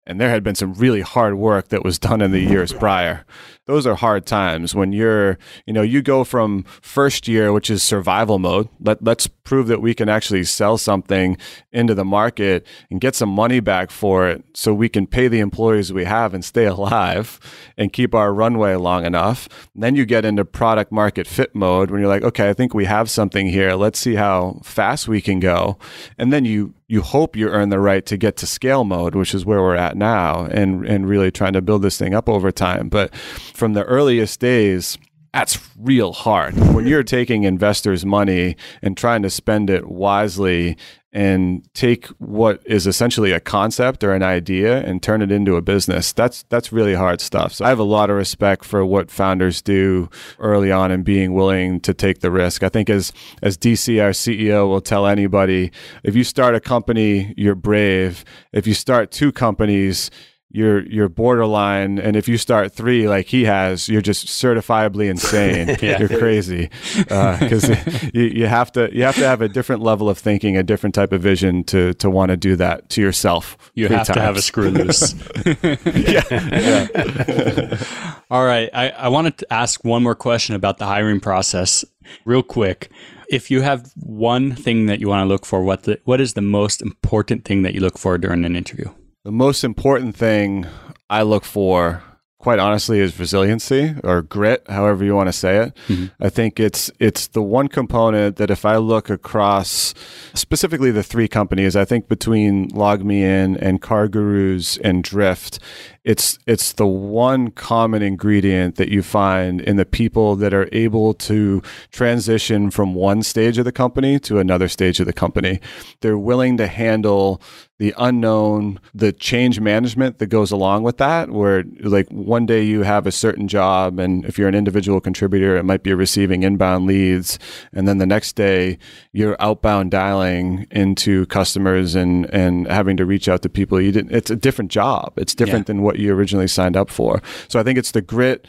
and there had been some really hard work that was done in the years prior those are hard times when you're you know you go from first year which is survival mode let, let's prove that we can actually sell something into the market and get some money back for it so we can pay the employees we have and stay alive and keep our runway long enough. And then you get into product market fit mode when you're like okay i think we have something here. Let's see how fast we can go. And then you you hope you earn the right to get to scale mode, which is where we're at now, and and really trying to build this thing up over time. But from the earliest days, that's real hard. When you're taking investors' money and trying to spend it wisely and take what is essentially a concept or an idea and turn it into a business, that's that's really hard stuff. So I have a lot of respect for what founders do early on and being willing to take the risk. I think as as DC our CEO will tell anybody, if you start a company, you're brave. If you start two companies, you're you're borderline. And if you start three like he has you're just certifiably insane. Yeah. you're crazy. Because uh, you, you have to you have to have a different level of thinking a different type of vision to to want to do that to yourself you have times. to have a screw loose. Yeah, yeah. all right. I, I wanted to ask one more question about the hiring process real quick. If you have one thing that you want to look for what the, what is the most important thing that you look for during an interview the most important thing I look for, quite honestly, is resiliency or grit, however you want to say it. Mm-hmm. I think it's it's the one component that if I look across specifically the three companies, I think between LogMeIn and CarGurus and Drift, it's it's the one common ingredient that you find in the people that are able to transition from one stage of the company to another stage of the company. They're willing to handle the unknown, the change management that goes along with that, where like one day you have a certain job, and if you're an individual contributor, it might be receiving inbound leads, and then the next day you're outbound dialing into customers and and having to reach out to people you didn't. It's a different job. It's different yeah. than what what you originally signed up for. So I think it's the grit,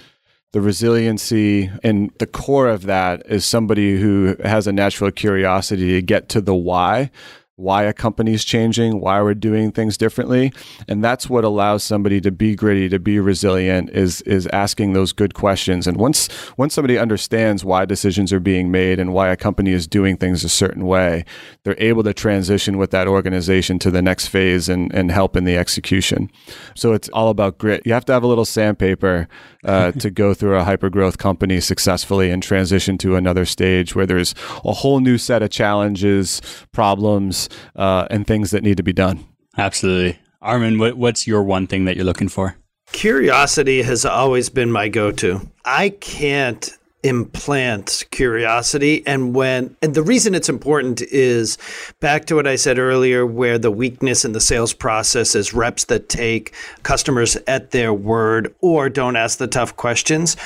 the resiliency, and the core of that is somebody who has a natural curiosity to get to the why why a company's changing, why we're doing things differently. And that's what allows somebody to be gritty, to be resilient is is asking those good questions. And once once somebody understands why decisions are being made and why a company is doing things a certain way, they're able to transition with that organization to the next phase and, and help in the execution. So it's all about grit. You have to have a little sandpaper uh, to go through a hyper growth company successfully and transition to another stage where there's a whole new set of challenges, problems, uh, and things that need to be done. Absolutely. Armin, what, what's your one thing that you're looking for? Curiosity has always been my go to. I can't implant curiosity. And when and the reason it's important is back to what I said earlier where the weakness in the sales process is reps that take customers at their word or don't ask the tough questions.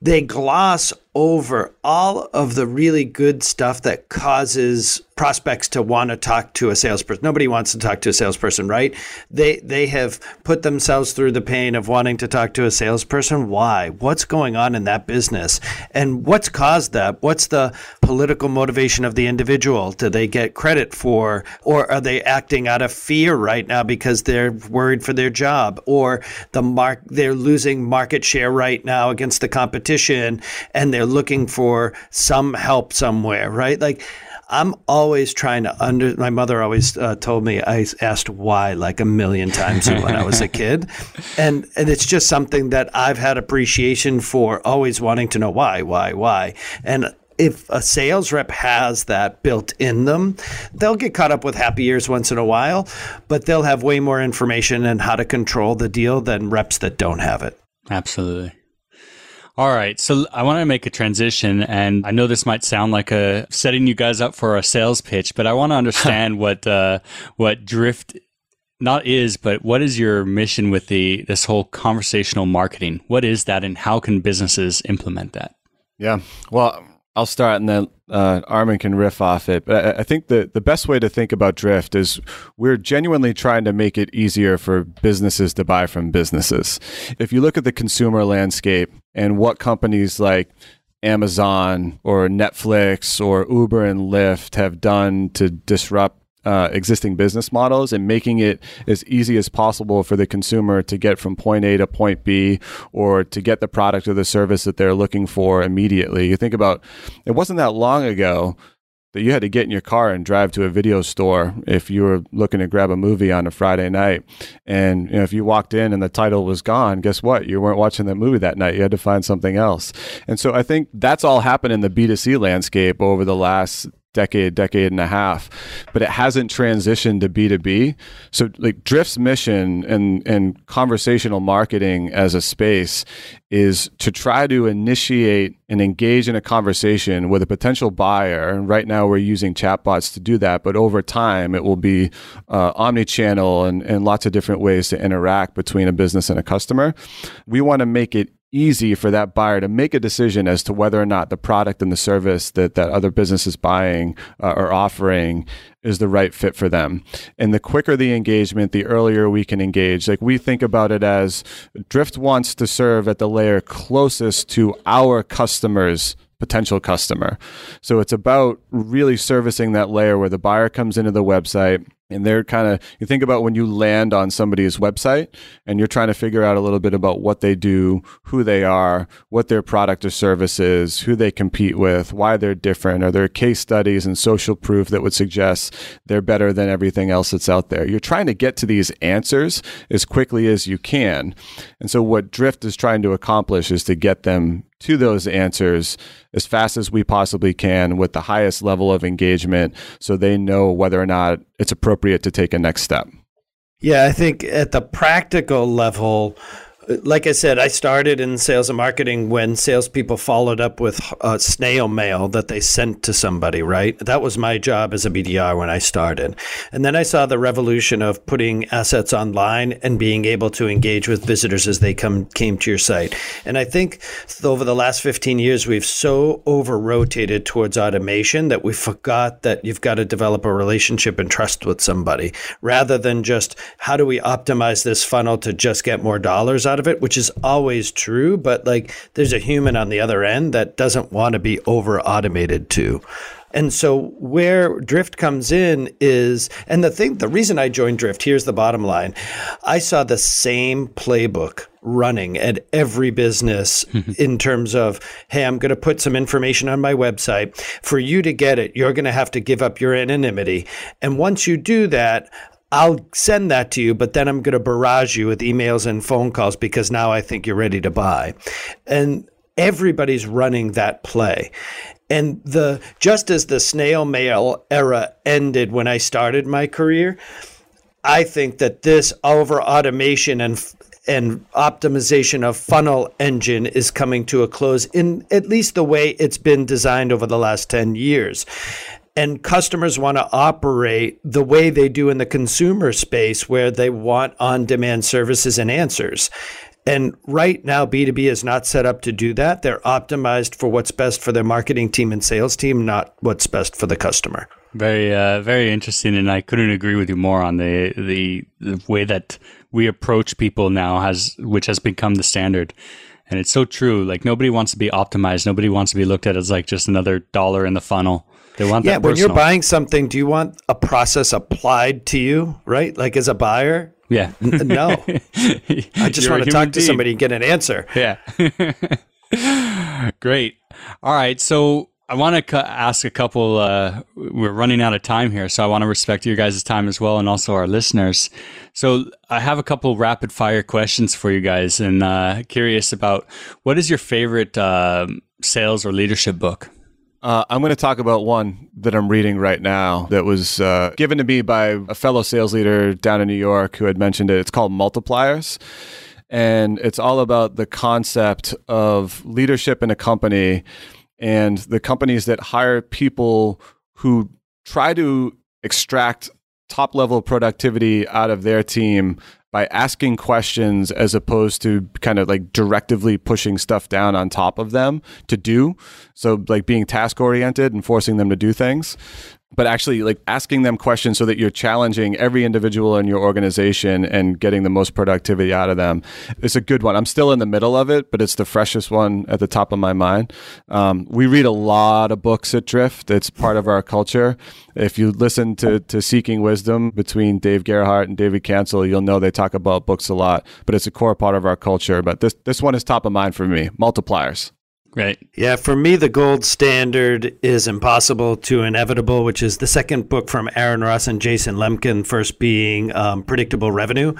They gloss over all of the really good stuff that causes prospects to want to talk to a salesperson. Nobody wants to talk to a salesperson, right? They they have put themselves through the pain of wanting to talk to a salesperson. Why? What's going on in that business? And what's caused that? What's the political motivation of the individual? Do they get credit for or are they acting out of fear right now because they're worried for their job or the mark they're losing market share right now against the competition and they're looking for some help somewhere, right? Like I'm always trying to under. My mother always uh, told me I asked why like a million times when I was a kid, and and it's just something that I've had appreciation for, always wanting to know why, why, why, and. If a sales rep has that built in them, they'll get caught up with happy ears once in a while, but they'll have way more information and how to control the deal than reps that don't have it. Absolutely. All right. So I want to make a transition and I know this might sound like a setting you guys up for a sales pitch, but I want to understand what uh, what Drift not is, but what is your mission with the this whole conversational marketing? What is that, and how can businesses implement that? Yeah, well, I'll start, and then uh, Armin can riff off it. But I, I think the the best way to think about Drift is we're genuinely trying to make it easier for businesses to buy from businesses. If you look at the consumer landscape and what companies like Amazon or Netflix or Uber and Lyft have done to disrupt uh, existing business models and making it as easy as possible for the consumer to get from point A to point B or to get the product or the service that they're looking for immediately. You think about it wasn't that long ago that you had to get in your car and drive to a video store if you were looking to grab a movie on a Friday night. And you know, if you walked in and the title was gone, guess what? You weren't watching that movie that night. You had to find something else. And so I think that's all happened in the B2C landscape over the last decade, decade and a half, but it hasn't transitioned to B2B. So like Drift's mission and, and conversational marketing as a space is to try to initiate and engage in a conversation with a potential buyer. And right now we're using chatbots to do that, but over time it will be uh, omni-channel and, and lots of different ways to interact between a business and a customer. We want to make it easy for that buyer to make a decision as to whether or not the product and the service that that other business is buying uh, or offering is the right fit for them. And the quicker the engagement, the earlier we can engage. Like we think about it as Drift wants to serve at the layer closest to our customers potential customer. So it's about really servicing that layer where the buyer comes into the website and they're kind of you think about when you land on somebody's website and you're trying to figure out a little bit about what they do who they are what their product or service is who they compete with why they're different are there case studies and social proof that would suggest they're better than everything else that's out there? You're trying to get to these answers as quickly as you can. And so what drift is trying to accomplish is to get them to those answers as fast as we possibly can with the highest level of engagement so they know whether or not it's appropriate to take a next step. Yeah, I think at the practical level, like I said, I started in sales and marketing when salespeople followed up with a snail mail that they sent to somebody, right? That was my job as a BDR when I started. And then I saw the revolution of putting assets online and being able to engage with visitors as they come came to your site. And I think over the last 15 years, we've so over rotated towards automation that we forgot that you've got to develop a relationship and trust with somebody rather than just how do we optimize this funnel to just get more dollars out out of it, which is always true, but like there's a human on the other end that doesn't want to be over automated too. And so where Drift comes in is, and the thing, the reason I joined Drift, here's the bottom line. I saw the same playbook running at every business in terms of, hey, I'm going to put some information on my website. For you to get it, you're going to have to give up your anonymity. And once you do that, I'll send that to you, but then I'm going to barrage you with emails and phone calls because now I think you're ready to buy. And everybody's running that play. And the just as the snail mail era ended when I started my career, I think that this over automation and and optimization of funnel engine is coming to a close in at least the way it's been designed over the last 10 years and customers want to operate the way they do in the consumer space where they want on demand services and answers. And right now, B2B is not set up to do that. They're optimized for what's best for their marketing team and sales team, not what's best for the customer. Very, uh, very interesting, and I couldn't agree with you more on the, the the way that we approach people now has, which has become the standard, and it's so true. Like nobody wants to be optimized. Nobody wants to be looked at as like just another dollar in the funnel. They want yeah. that when you're buying something, do you want a process applied to you? Right, like as a buyer. Yeah. No. I just You're want to talk to somebody and get an answer. Yeah. Great. All right. So I want to cu- ask a couple. Uh, we're running out of time here, so I want to respect your guys' time as well, and also our listeners. So I have a couple rapid fire questions for you guys, and uh, curious about what is your favorite um sales or leadership book? Uh, I'm going to talk about one that I'm reading right now that was uh, given to me by a fellow sales leader down in New York who had mentioned it. It's called Multipliers. And it's all about the concept of leadership in a company and the companies that hire people who try to extract top level productivity out of their team by asking questions as opposed to kind of like directively pushing stuff down on top of them to do. So, like being task oriented and forcing them to do things but actually like asking them questions so that you're challenging every individual in your organization and getting the most productivity out of them it's a good one. I'm still in the middle of it but it's the freshest one at the top of my mind. Um, we read a lot of books at drift. It's part of our culture. If you listen to, to seeking wisdom between dave gerhardt and david cancel you'll know they talk about books a lot but it's a core part of our culture. But this, this one is top of mind for me. Multipliers Right. Yeah, for me, the gold standard is Impossible to Inevitable, which is the second book from Aaron Ross and Jason Lemkin, first being um, Predictable Revenue.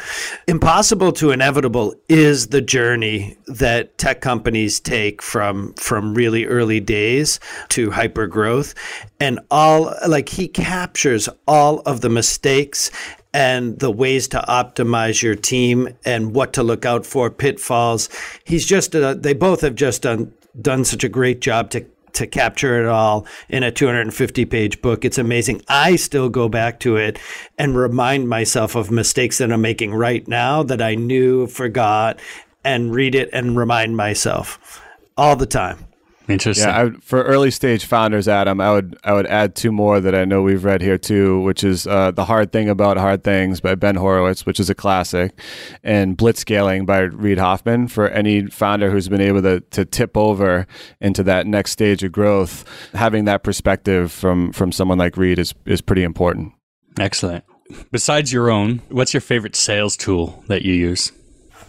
Impossible to Inevitable is the journey that tech companies take from, from really early days to hyper growth. And all, like, he captures all of the mistakes and the ways to optimize your team and what to look out for, pitfalls. He's just, uh, they both have just done done such a great job to to capture it all in a 250 page book. It's amazing. I still go back to it and remind myself of mistakes that I'm making right now that I knew, forgot, and read it and remind myself all the time. Interesting. Yeah, I, for early stage founders, Adam, I would I would add two more that I know we've read here too, which is uh, the Hard Thing About Hard Things by Ben Horowitz, which is a classic, and Blitzscaling by Reid Hoffman. For any founder who's been able to to tip over into that next stage of growth, having that perspective from from someone like Reid is is pretty important. Excellent. Besides your own, what's your favorite sales tool that you use?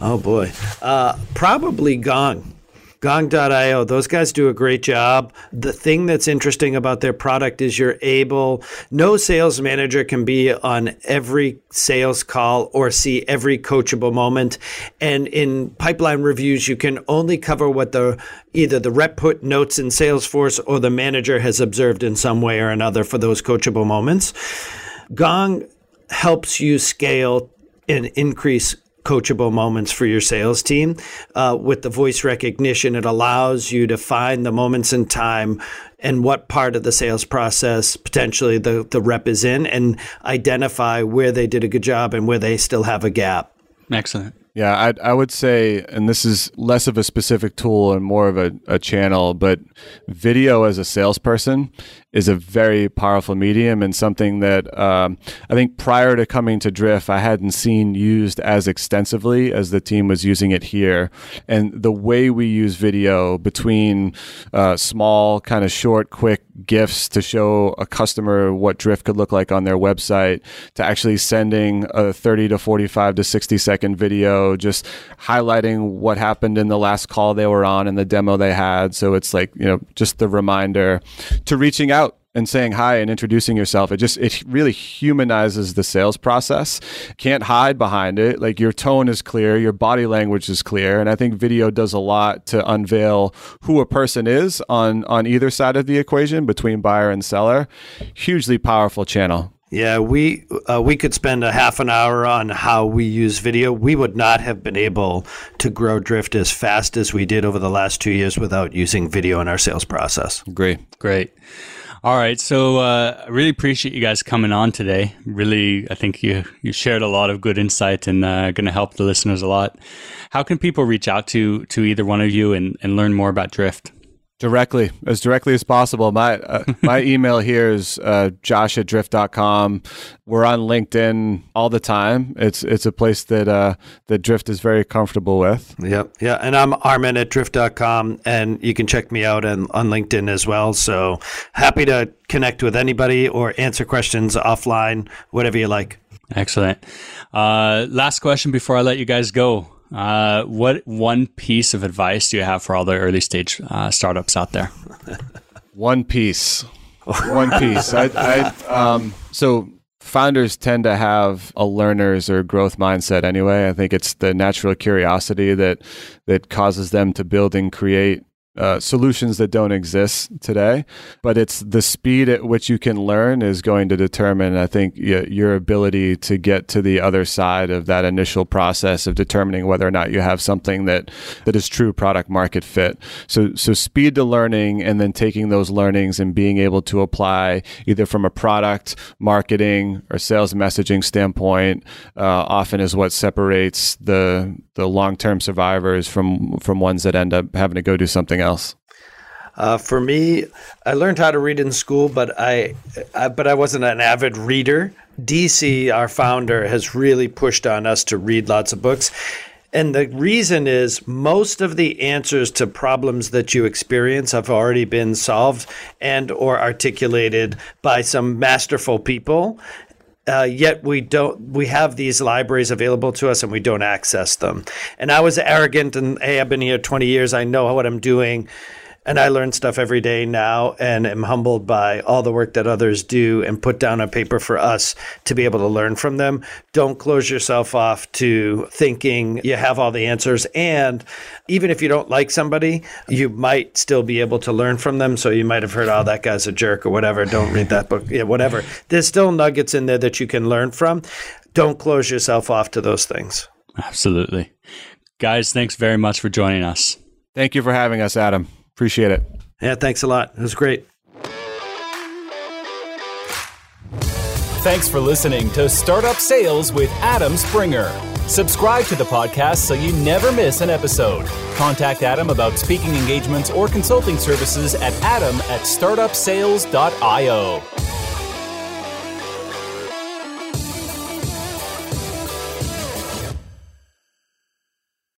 Oh boy, uh, probably Gong. Gong.io, those guys do a great job. The thing that's interesting about their product is you're able, no sales manager can be on every sales call or see every coachable moment. And in pipeline reviews, you can only cover what the either the rep put notes in Salesforce or the manager has observed in some way or another for those coachable moments. Gong helps you scale and increase coachable moments for your sales team. Uh, with the voice recognition, it allows you to find the moments in time and what part of the sales process potentially the, the rep is in and identify where they did a good job and where they still have a gap. Excellent. Yeah, I, I would say, and this is less of a specific tool and more of a, a channel, but video as a salesperson is a very powerful medium and something that um, I think prior to coming to Drift, I hadn't seen used as extensively as the team was using it here. And the way we use video between uh, small, kind of short, quick gifts to show a customer what Drift could look like on their website, to actually sending a 30 to 45 to 60 second video, just highlighting what happened in the last call they were on and the demo they had. So it's like, you know, just the reminder to reaching out and saying hi and introducing yourself it just it really humanizes the sales process can't hide behind it like your tone is clear your body language is clear and i think video does a lot to unveil who a person is on on either side of the equation between buyer and seller hugely powerful channel yeah, we uh, we could spend a half an hour on how we use video. We would not have been able to grow Drift as fast as we did over the last two years without using video in our sales process. Great, Great. All right, so uh, I really appreciate you guys coming on today. Really, I think you you shared a lot of good insight and uh, going to help the listeners a lot. How can people reach out to to either one of you and, and learn more about Drift? Directly, as directly as possible. My uh, my email here is uh, josh at drift.com. We're on LinkedIn all the time. It's it's a place that uh, that Drift is very comfortable with. Yep. Yeah. And I'm Armin at drift.com and you can check me out on, on LinkedIn as well. So happy to connect with anybody or answer questions offline, whatever you like. Excellent. Uh, last question before I let you guys go. Uh, what one piece of advice do you have for all the early stage uh, startups out there? one piece. One piece. I, I, um, so founders tend to have a learner's or growth mindset anyway. I think it's the natural curiosity that that causes them to build and create uh, solutions that don't exist today. But it's the speed at which you can learn is going to determine, I think, your ability to get to the other side of that initial process of determining whether or not you have something that that is true product market fit. So so speed to learning and then taking those learnings and being able to apply either from a product, marketing, or sales messaging standpoint uh, often is what separates the the long term survivors from from ones that end up having to go do something else. Uh, for me, I learned how to read in school, but I, I, but I wasn't an avid reader. DC, our founder, has really pushed on us to read lots of books. And the reason is most of the answers to problems that you experience have already been solved and or articulated by some masterful people. Uh, yet we don't we have these libraries available to us and we don't access them. And i was arrogant and hey i've been here 20 years. I know what i'm doing and I learn stuff every day now and am humbled by all the work that others do and put down on paper for us to be able to learn from them. Don't close yourself off to thinking you have all the answers. And even if you don't like somebody, you might still be able to learn from them. So you might have heard, oh, that guy's a jerk or whatever. Don't read that book. Yeah, whatever. There's still nuggets in there that you can learn from. Don't close yourself off to those things. Absolutely. Guys, thanks very much for joining us. Thank you for having us, Adam. Appreciate it. Yeah, thanks a lot. It was great. Thanks for listening to Startup Sales with Adam Springer. Subscribe to the podcast so you never miss an episode. Contact Adam about speaking engagements or consulting services at adam at startupsales.io.